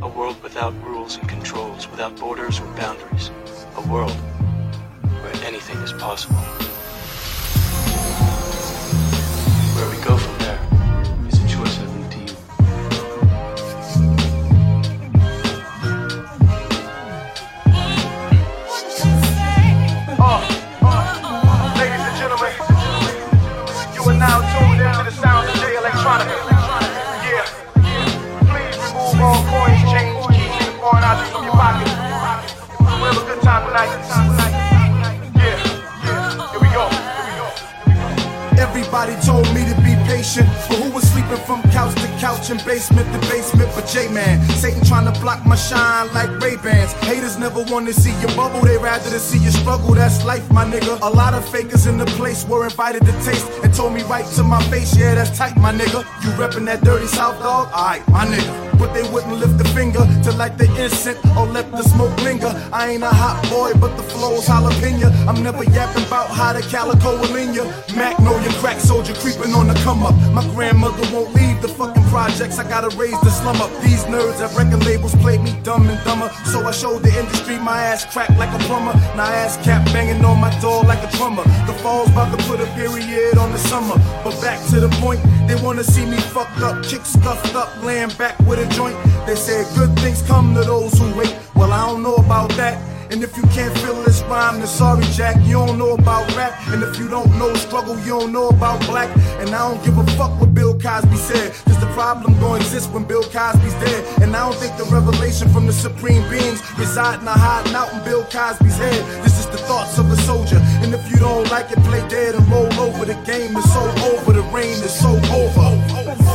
A world without rules and controls, without borders or boundaries. A world where anything is possible. Everybody told me to be patient, but who was sleeping from couch to couch and basement to basement? But J-Man, Satan trying to block my shine like Ray-Bans. Haters never want to see you bubble, they rather to see you struggle. That's life, my nigga. A lot of fakers in the place were invited to taste and told me right to my face, yeah, that's tight, my nigga. You reppin' that dirty South dog? Alright, my nigga. But they wouldn't lift a finger to light the incense or let the smoke linger. I ain't a hot boy, but the flow's jalapeno. I'm never yapping about how the calico will in ya. Magnolia crack soldier creeping on the come up. My grandmother won't leave the fucking projects. I gotta raise the slum up. These nerds at record labels played me dumb and dumber. So I showed the industry my ass cracked like a plumber. Now ass cap banging on my door like a drummer. The fall's about to put a period on the summer. But back to the point, they wanna see me fucked up, kick scuffed up, laying back with a joint. They said good things come to those who wait. Well, I don't know about that. And if you can't feel this rhyme, then sorry, Jack, you don't know about rap. And if you don't know struggle, you don't know about black. And I don't give a fuck what Bill Cosby said. Cause the problem don't exist when Bill Cosby's dead. And I don't think the revelation from the supreme beings reside in a hiding out in Bill Cosby's head. This is the thoughts of a soldier. And if you don't like it, play dead and roll over. The game is so over, the rain is so over.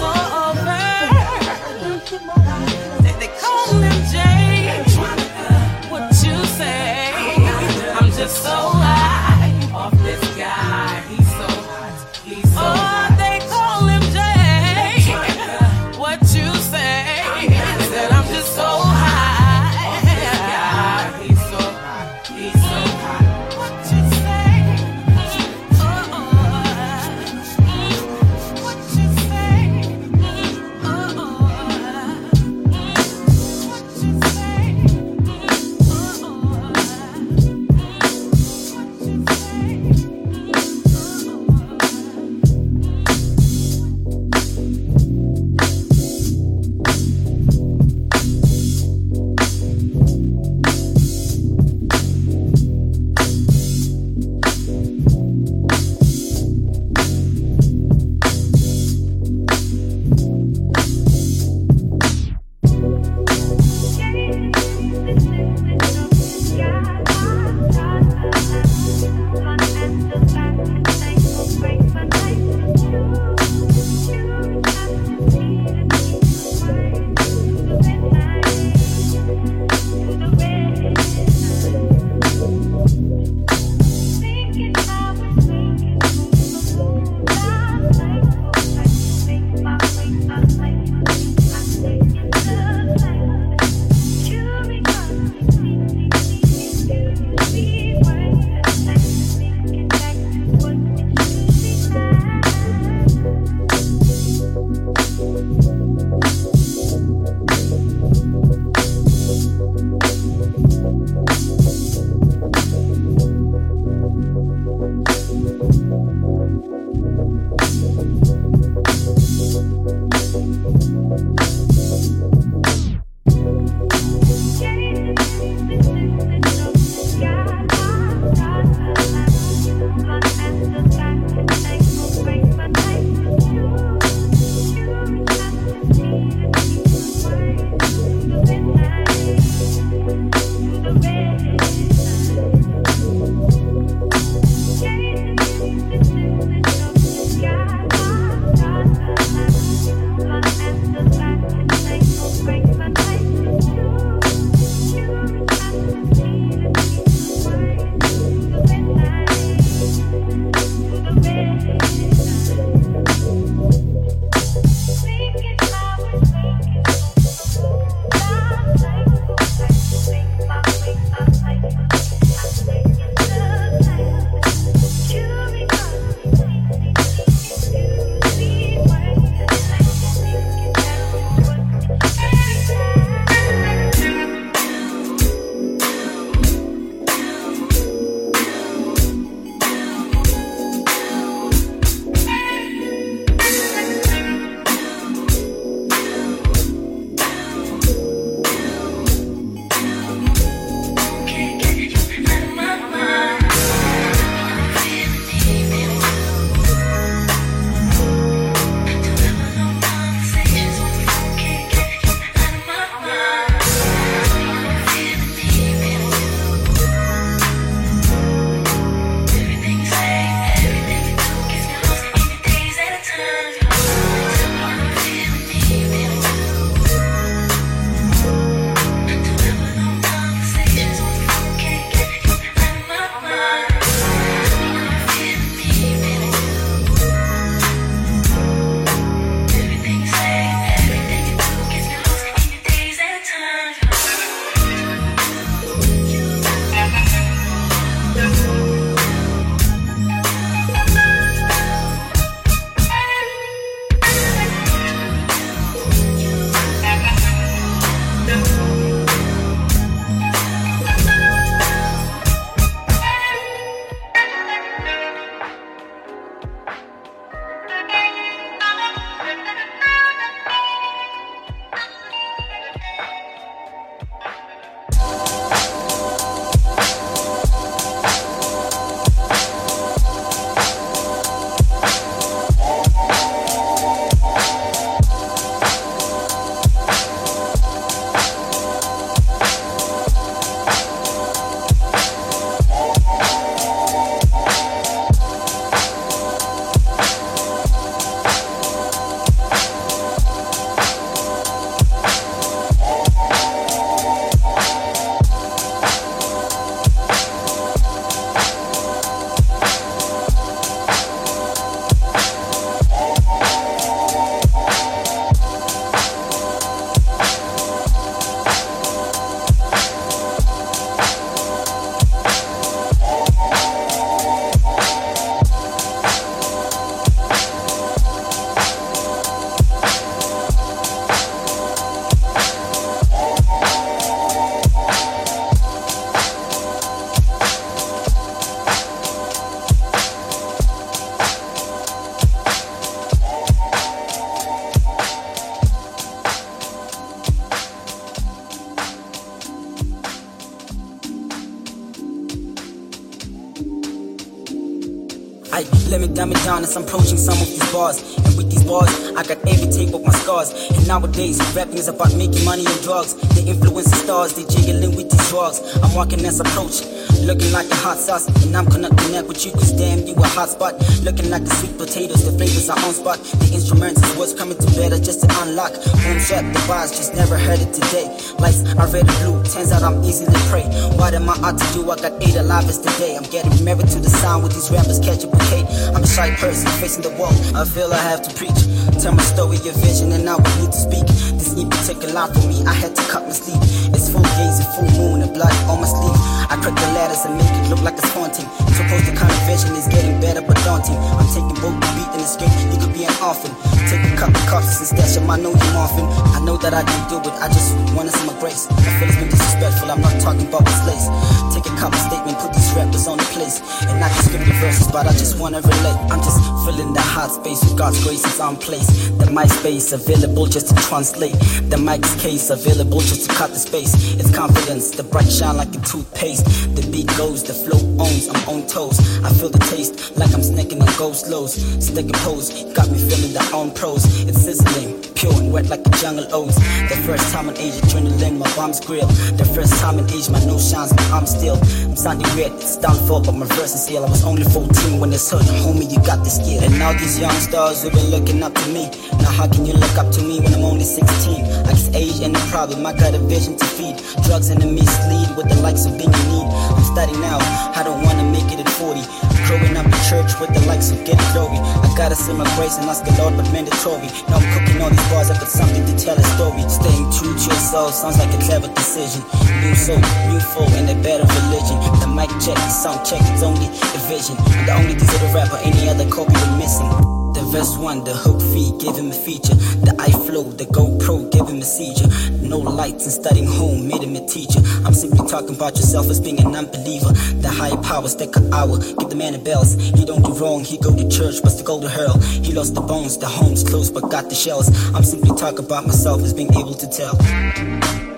Rapping is about making money and drugs. They influence the stars, they jiggling with these drugs. I'm walking as approach, looking like a hot sauce. And I'm gonna connect with you, cause damn, you a hot spot. Looking like the sweet potatoes, the flavors are on spot. The instruments is what's coming to better just to unlock. Boom shot, the bars, just never heard it today. Lights are red and blue, turns out I'm easily prey. What am I out to do? I got eight alive is today. I'm getting married to the sound with these rappers catch a bouquet. I'm a shy person facing the wall. I feel I have to preach. Tell my story, your vision, and now we need to speak. This EP took a lot for me. I had to cut my sleep. It's full gaze and full moon and blood on my sleeve. I cut the and make it look like it's haunting. Suppose the kind of vision is getting better but daunting. I'm taking both the beat and the script. You could be an orphan. Take a couple cups and stash them. I know you morphin. I know that I can do it. I just wanna see my grace. I feel it's been disrespectful. I'm not talking about this lace. Take a couple statement, put these rappers on the place. And I can skip the verses, but I just wanna relate. I'm just filling the hot space with God's grace is on place. The mic space available just to translate. The mic's case available just to cut the space. It's confidence, the bright shine like a toothpaste. The beat goes, the flow owns, I'm on toes. I feel the taste like I'm snacking on ghost lows. Stick pose, got me feeling the on pros. It's sizzling, pure and wet like a jungle oats. The first time in age, adrenaline, my bombs grill. The first time in age, my nose shines, my arm still. I'm sounding red, it's downfall, but my verse is ill. I was only 14 when it's hurt, homie, you got this skill. And now these young stars who've been looking up to me. Now how can you look up to me when I'm only 16? I guess age ain't a problem, I got a vision to feed. Drugs and the mislead with the likes of being in need. I'm studying now, I don't wanna make it at 40. Growing up in church with the likes of getting glory. I gotta say my grace and ask the Lord, but mandatory. Now I'm cooking all these bars, I got something to tell a story. Staying true to yourself sounds like a clever decision. New soul, new foe, and a better religion. The mic check, the sound check, it's only a vision. And the only the rapper, any other copy we're missing. The verse one, the hook feed, give him a feature. The eye flow, the GoPro, give him a seizure. No lights and studying home, made him a teacher. I'm simply talking about yourself as being an unbeliever. The high powers stick an hour, give the man a bells. He don't do wrong, he go to church, but to go to hell. He lost the bones, the home's closed, but got the shells. I'm simply talking about myself as being able to tell.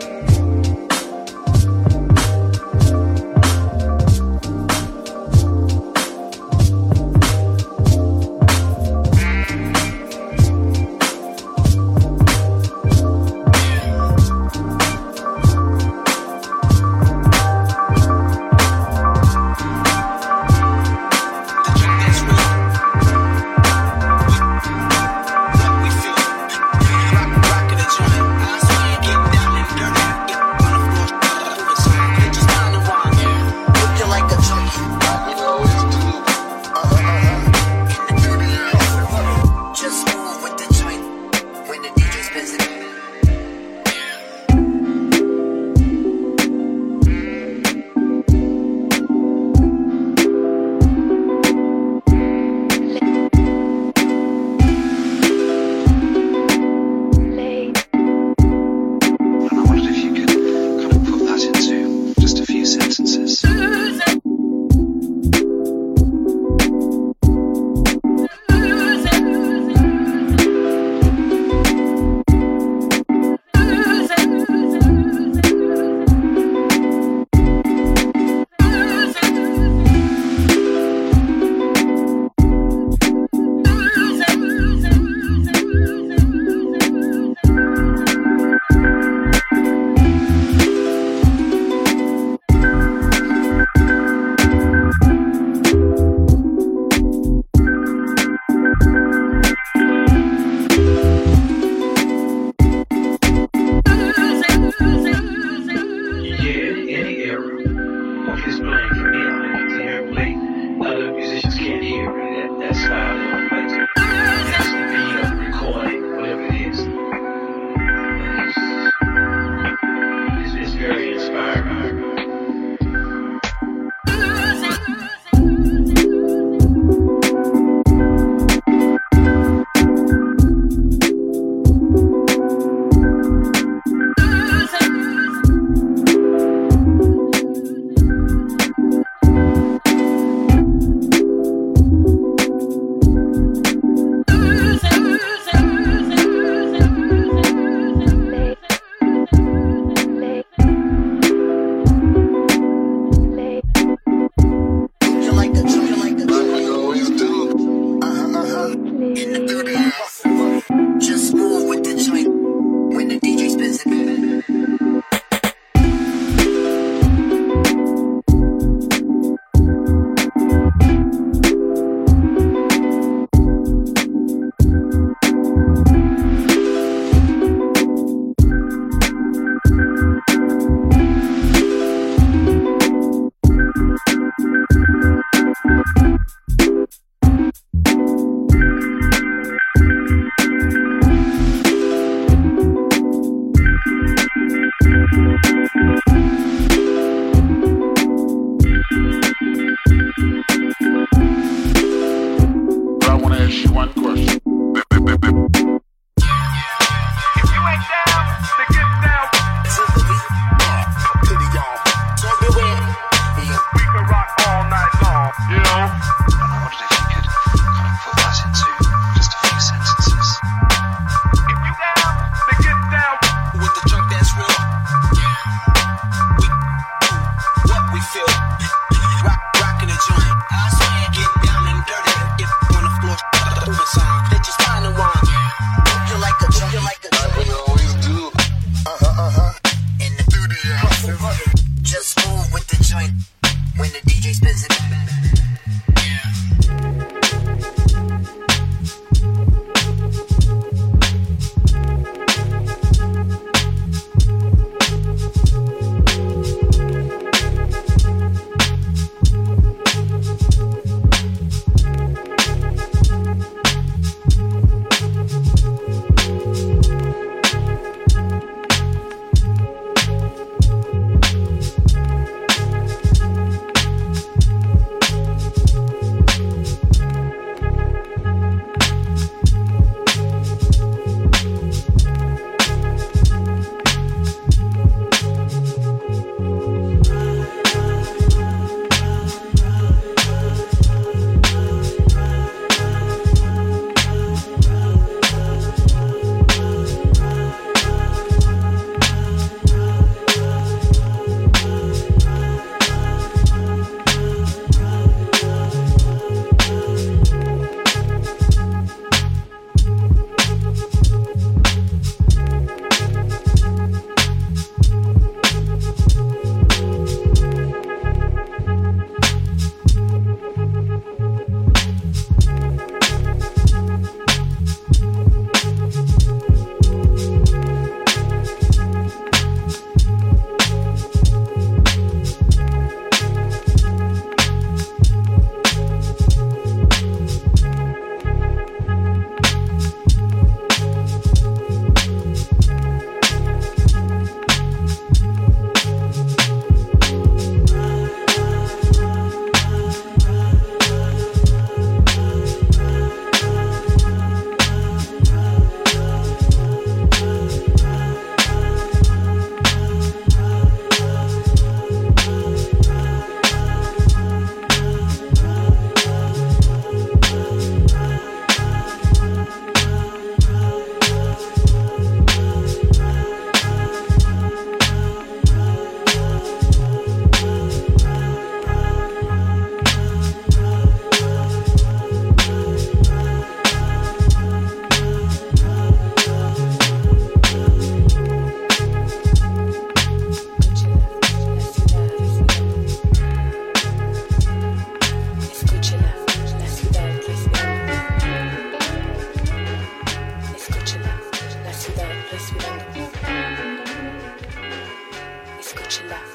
you left.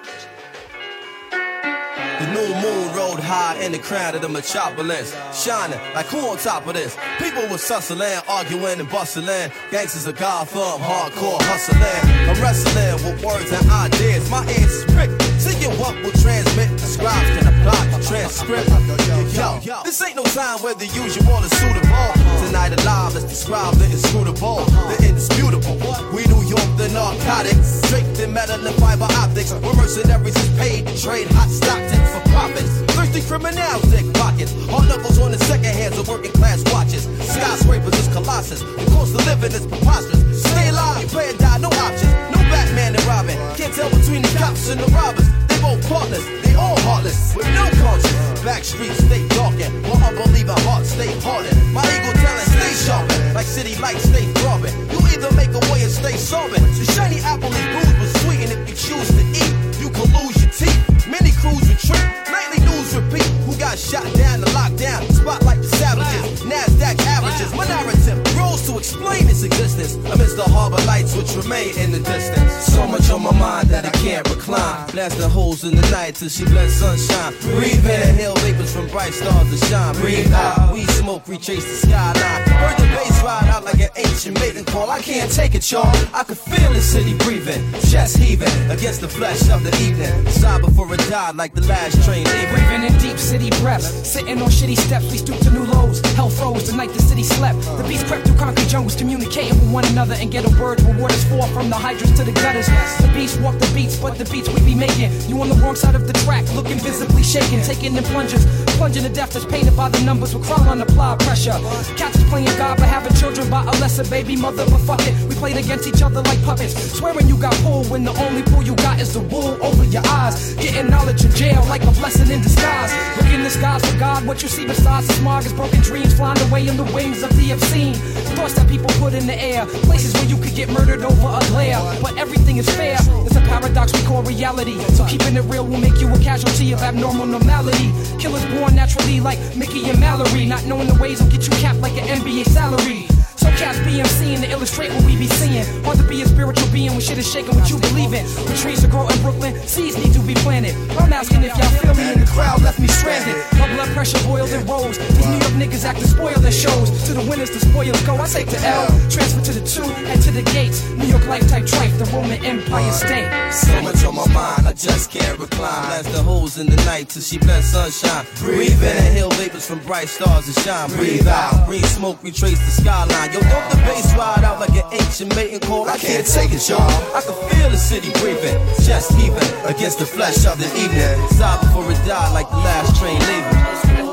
The new moon rode high in the crown of the metropolis, shining like who on top of this? People were tussling, arguing and bustling. Gangsters of Gotham, hardcore hustling. I'm wrestling with words and ideas. My ears is pricked, seeing what will transmit. The scribes can apply the transcript. Yo, yo, this ain't no time where the usual is suitable. Tonight alive is described the inscrutable, the indisputable. The narcotics, draped in metal and fiber optics. Where mercenaries is paid to trade hot stock tips for profits. Thirsty criminals, dick pockets. Hard knuckles on the second hands of working class watches. Skyscrapers is colossus. The cost of living is preposterous. Stay alive, play or die, no options. And. Can't tell between the cops and the robbers. They both partners, they all heartless, with no conscience. Back streets stay darkened, while unbelieving hearts stay hardened. My ego talent stay sharpened, like city lights stay throbbing. You either make a way or stay solvent. The shiny apple is bruised but sweet, and if you choose to eat, you can lose your teeth. Many crews retreat, nightly news repeat. Who got shot down and locked down? Spotlight to explain its existence amidst the harbor lights which remain in the distance. So much on my mind that I can't recline. Blasting holes in the night till she bless sunshine. Breathe in, inhale vapors from bright stars to shine. Breathe out, we smoke, retrace the skyline. Heard the bass ride out like an ancient maiden call. I can't take it, y'all. I can feel the city breathing, chest heaving against the flesh of the evening. Sigh before it died like the last train leaving. Breathing in deep city breaths, sitting on shitty steps, we stoop to new lows. Hell froze the night the city slept. The beast crept through concrete jungles, communicating with one another and get a word where waters fall from the hydrants to the gutters. The beast walk the beats, but the beats we be making. You on the wrong side of the track, looking visibly shaken, taking the plungers, plunging to death that's painted by the numbers. We crawl on apply pressure. Cats is playing God, but having children by a lesser baby mother. But fuck it, we played against each other like puppets. Swearing you got pulled when the only pull you got is the wool over your eyes. Getting knowledge in jail like a blessing in disguise. Look in the skies for God, what you see besides the smog is broken dreams flying away in the wings of the obscene. Thoughts that people put in the air, places where you could get murdered over a glare. But everything is fair, it's a paradox we call reality. So keeping it real will make you a casualty of abnormal normality. Killers born naturally like Mickey and Mallory, not knowing the ways will get you capped like an NBA salary. So cats BMCing to illustrate what we be seeing. Hard to be a spiritual being when shit is shaking what you believe in. When trees to grow in Brooklyn, seeds need to be planted. I'm asking if y'all feel me in the crowd left me stranded. My blood pressure boiled and rose. These New York niggas acting spoiled and shows. To the winners, the spoilers go. I take the L, transfer to the two, and to the gates. New York life type trife, the Roman Empire state. So much on my mind, I just can't recline. Blast the holes in the night till she bless sunshine. Breathe in, inhale vapors from bright stars that shine. Breathe out, breathe smoke, retrace the skyline. Yo, don't the bass ride out like an ancient mating call? I can't take it, y'all. I can feel the city breathing, chest heaving against the flesh of the evening. Sigh before it die like the last train leaving. Yo,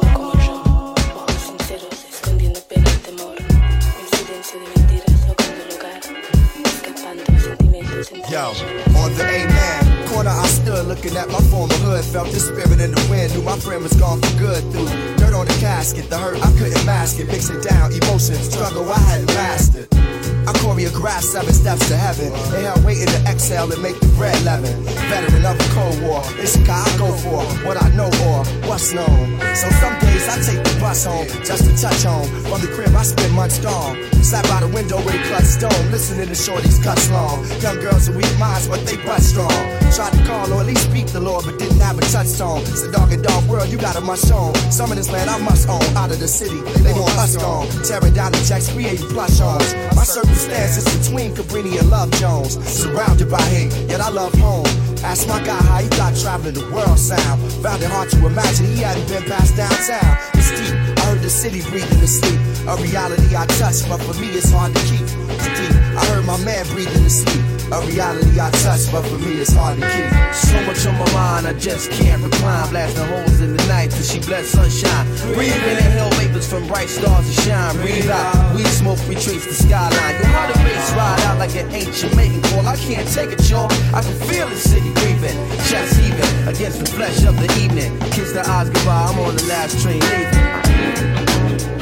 ojos sinceros, escondiendo pena y temor. En silencio de mentiras, tocando el hogar, escapando sentimientos entre Yo, ellos. on the A-man corner, I stood looking at my former hood. Felt the spirit in the wind, knew my friend was gone for good. Through dirt on the casket, the hurt I couldn't mask it. Mixing down emotions, struggle I hadn't mastered. I choreographed seven steps to heaven. Inhale, waiting to exhale and make the bread leaven. Veteran of the Cold War, it's a guy I go for. What I know or what's known. So some days I take the bus home just to touch home. From the crib, I spend months gone. Sat by the window with a clutch stone, listening to shorties cuts long. Young girls with weak minds, but they butt strong. Tried to call or at least speak the Lord, but didn't have a touchstone. It's a dog and dog world, you got a must own. Some of this land I must own. Out of the city, they want us gone. Tearing down the checks, creating plush homes. My circumstances between Cabrini and Love Jones. Surrounded by hate, yet I love home. Ask my guy how he thought traveling the world sound. Found it hard to imagine he hadn't been past downtown. It's deep, I heard the city breathing to sleep. A reality I touch, but for me it's hard to keep. It's deep, I heard my man breathing to sleep. A reality I touch, but for me it's hard to keep. So much on my mind, I just can't recline. Blasting holes in the night till she bless sunshine. Breathing bright stars to shine. Breathe out, we smoke, retrace the skyline. Yo, how the bass ride out like an ancient mating call. I can't take it, y'all. I can feel the city breathing, chest heaving against the flesh of the evening. Kiss the eyes goodbye, I'm on the last train leaving.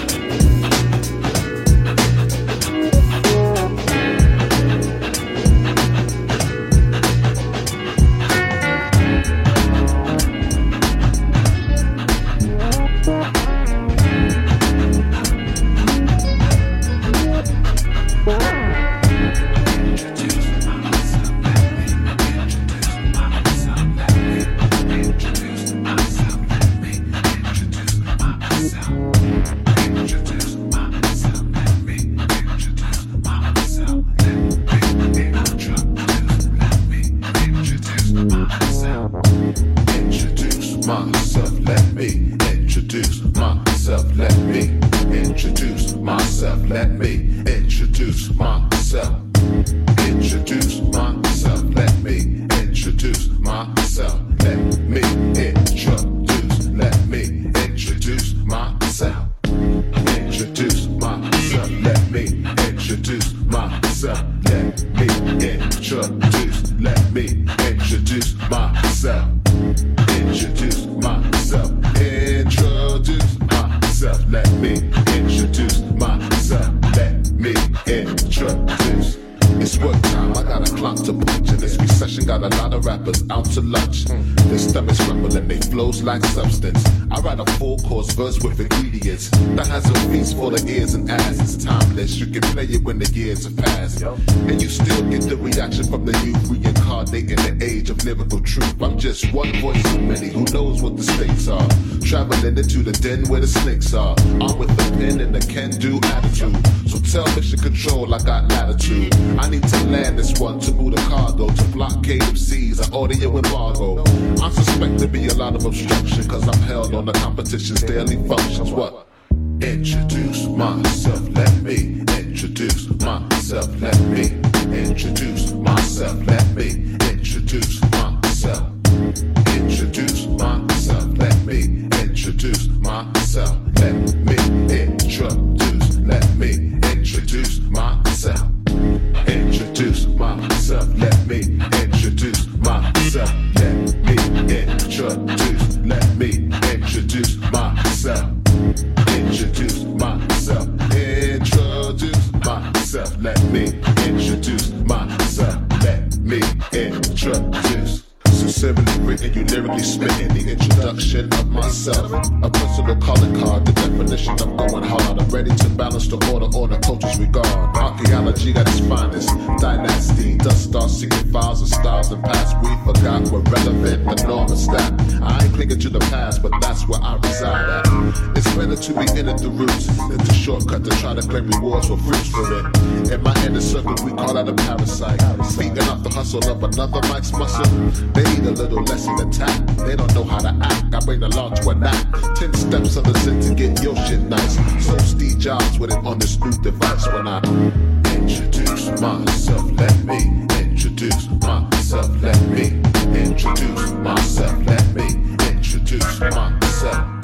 Traveling into the den where the snakes are I'm with the pen and the can-do attitude So tell mission control I got latitude I need to land this one to move the cargo to blockade of seas, an audio embargo. I suspect to be a lot of obstruction, cause I'm held on the competition's daily functions. What? Introduce myself, let me introduce myself, let me introduce myself, let me introduce myself. Myself, let shortcut to try to claim rewards for fruits for it. In my inner circle, we call that a parasite. Feeding off the hustle of another Mike's muscle. They need a little lesson to tap. They don't know how to act. I bring the law to a nap. Ten steps of the sin to get your shit nice. So Steve Jobs with it on this new device when I introduce myself. Let me introduce myself. Let me introduce myself. Let me introduce myself.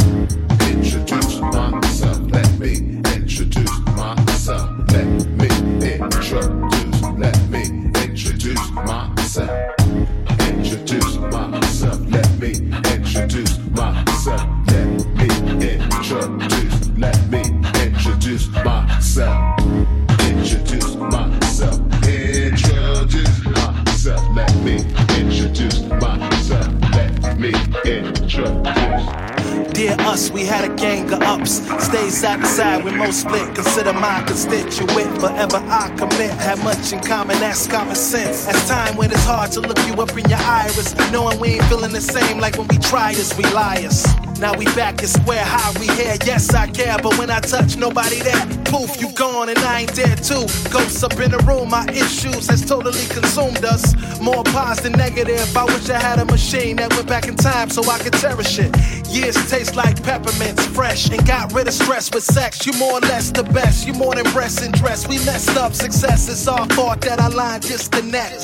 Us, we had a gang of ups. Stay side to side with most split. Consider my constituent. Forever I commit. Have much in common, that's common sense. As time when it's hard to look you up in your iris. Knowing we ain't feeling the same like when we try this, we liars. Now we back and square high, we here. Yes, I care, but when I touch, nobody there. Poof, you gone and I ain't there too. Ghosts up in the room, my issues has totally consumed us. More positive than negative. I wish I had a machine that went back in time so I could cherish it. Years taste like peppermints, fresh, and got rid of stress with sex. You more or less the best. You more than breast and dress. We messed up. Success is our fault that our line disconnect.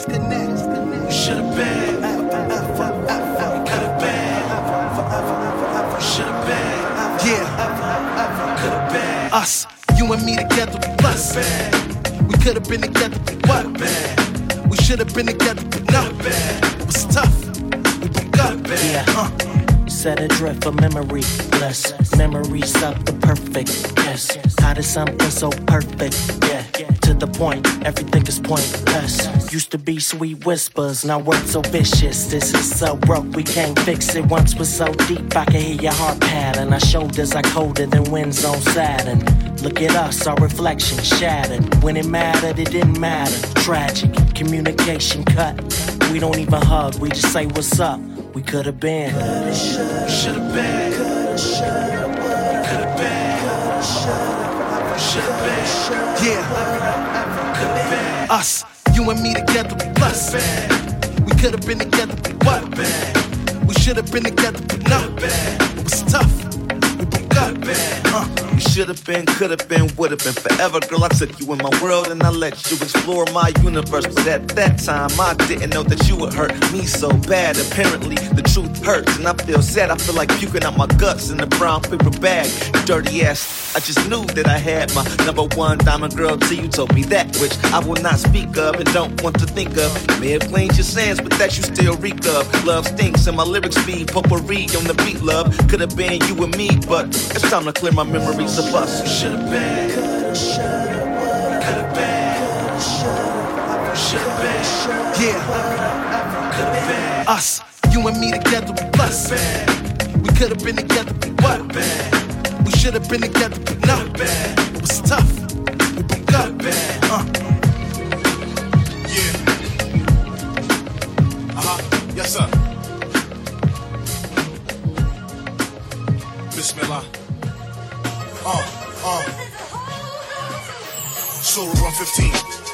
Should've been. Could've been. Been. Yeah. Could've been. Us, you and me together, we plus. We could've been together, but what? We should've been together, but no. It was tough. We broke up. Yeah. Uh. Set adrift for memory, bless memories of the perfect. Yes, how did something so perfect? Yeah, to the point, everything is pointless. Used to be sweet whispers, now words so vicious. This is so broke, we can't fix it. Once was so deep, I can hear your heart pattern. Our shoulders are colder than winds on Saturn. Look at us, our reflection shattered. When it mattered, it didn't matter. Tragic, communication cut. We don't even hug, we just say what's up. We could have been. Should've been. Could've been. Should've been. Yeah. Us, you and me together, we plus. We could've been together, but what? We should have been together, but no. It was tough. We broke up. We should have been, could have been, would have been forever. Girl, I took you in my world and I let you explore my universe. But at that time, I didn't know that you would hurt me so bad. Apparently, the truth hurts and I feel sad. I feel like puking out my guts in a brown paper bag. Dirty ass. I just knew that I had my number one diamond girl till you told me that, which I will not speak of and don't want to think of. You may have claimed your sins, but that you still reek of. Love stinks and my lyrics be potpourri on the beat, love. Could have been you and me, but it's time to clear my memories of us. You should have been. Could have been. Should have been. Yeah. Could have been. Us. You and me together, we plus. We could have been together, but what? We should have been together, but no. It was tough. We broke up. Uh. Yeah. Uh huh. Yes, sir. Bismillah. Surah 115.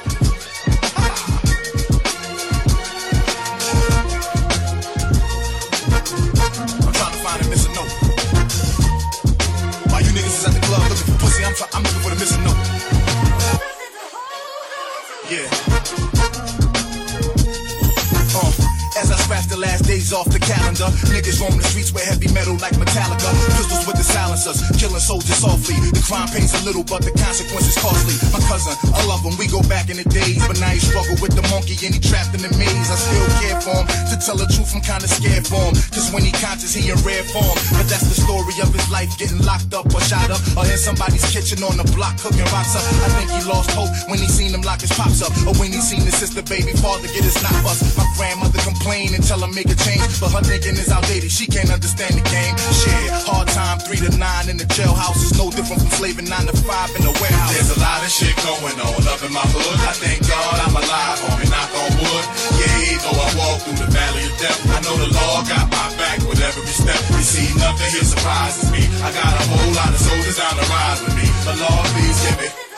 Niggas roam the streets with heavy metal like Metallica. Pistols with the silencers, killing soldiers softly. The crime pays a little, but the consequences costly. My cousin, I love him, we go back in the days. But now he struggle with the monkey and he trapped in the maze. I still care for him. To tell the truth, I'm kinda scared for him. Cause when he conscious, he in rare form. But that's the story of his life, getting locked up or shot up. Or in somebody's kitchen on the block cooking rocks up. I think he lost hope when he seen him lock his pops up. Or when he seen his sister baby father get his knot bust. My grandmother complain and tell him make a change. But her thinking is outdated, she can't understand the game. Shit, hard time, three to nine in the jailhouse is no different from slaving nine to five in the warehouse. There's a lot of shit going on up in my hood. I thank God I'm alive, homie, knock on wood. Yeah, though I walk through the valley of death, I know the law got my back with every step. You see, nothing here surprises me. I got a whole lot of soldiers down the rise with me. The Lord, please give me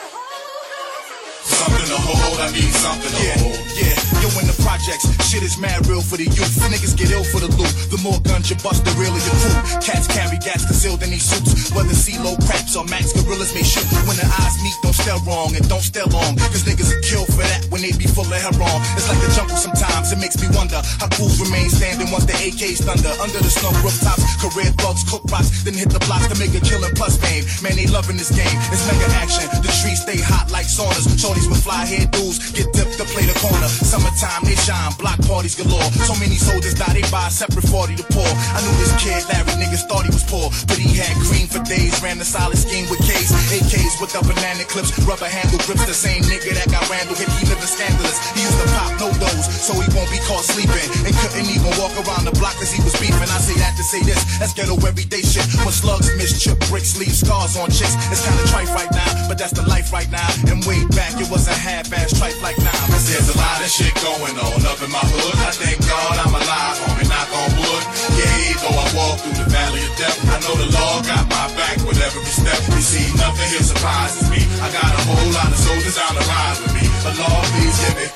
something to hold. I need something to Yeah, hold. yeah, yo, in the projects, shit is mad real for the youth. Niggas get ill for the loot. The more guns you bust, the realer your crew. Cats carry gas concealed in these suits. Whether CeeLo craps or Max gorillas may shoot. When the eyes meet, don't stare wrong and don't stare long. Cause niggas are killed for that when they be full of heroin. It's like the jungle sometimes, it makes me wonder how fools remain standing once the AK's thunder. Under the snow rooftops, career thugs cook rocks, then hit the blocks to make a killing plus fame. Man, they loving this game. It's mega action. The trees stay hot like saunas. With fly head dudes get dipped to play the corner. Summertime, they shine. Block parties galore. So many soldiers die, they buy a separate 40 to pour. I knew this kid, Larry, niggas thought he was poor. But he had green for days, ran the solid scheme with K's. AKs with the banana clips, rubber handle grips. The same nigga that got Randall hit, he living scandalous. He used to pop no dose, so he won't be caught sleeping. And couldn't even walk around the block cause he was beefing. I say that to say this, that's ghetto everyday shit. When slugs miss chip bricks, leave scars on chicks. It's kinda trite right now, but that's the life right now. And way back, it was a half-ass tripe like now. There's a lot of shit going on up in my hood. I thank God I'm alive, homie, knock on wood. Yeah, though I walk through the valley of death, I know the law got my back with every step. You see, nothing here surprises me. I got a whole lot of soldiers on the ride with me. But Lord, please give me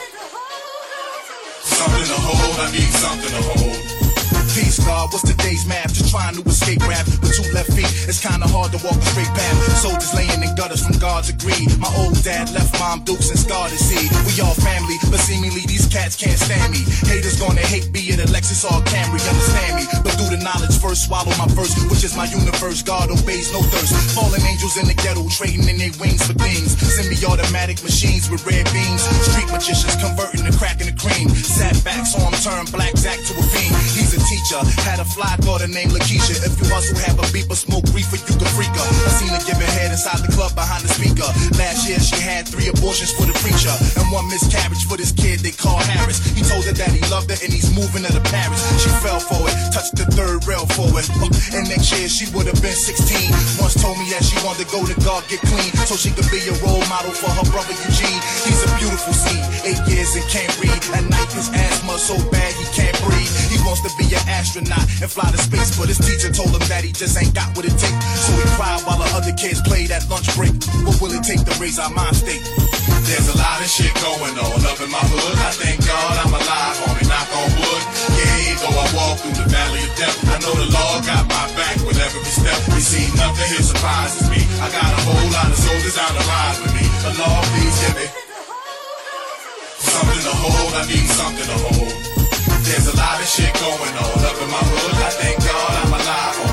something to hold. I need something to hold. Peace, God, what's today's math? Just trying to escape rap with two left feet. It's kinda hard to walk a straight path. Soldiers laying in gutters from God's agree. My old dad left mom dukes and scarred to see. We all family, but seemingly these cats can't stand me. Haters gonna hate me in a Lexus or Camry, understand me. But through the knowledge first, swallow my verse, which is my universe. God obeys no thirst. Fallen angels in the ghetto, trading in their wings for things. Semi-automatic machines with red beams. Street magicians converting the crack in the cream. Sat back, saw him turn black Zack to a fiend. He's a teacher. Had a fly daughter named Lakeisha. If you hustle, have a beeper, smoke reefer, you can freak her. I seen her giving head inside the club behind the speaker. Last year she had three abortions for the preacher and one miscarriage for this kid they call Harris. He told her that he loved her and he's moving her to Paris. She fell for it, touched the third rail, for it. and next year she would have been 16. Once told me that she wanted to go to God, get clean, so she could be a role model for her brother Eugene. He's a beautiful seed, eight years and can't read. At night his asthma so bad he can't breathe. He wants to be an astronaut and fly to space, but his teacher told him that he just ain't got what it takes. So he cried while the other kids played at lunch break. What will it take to raise our mind state? There's a lot of shit going on up in my hood. I thank God I'm alive, homie, knock on wood. Yeah, though I walk through the valley of death, I know the Lord got my back with every step. You see, nothing here surprises me. I got a whole lot of soldiers out to ride with me. The Lord, please give me something to hold. I need something to hold. There's a lot of shit going on up in my hood. I thank God I'm alive.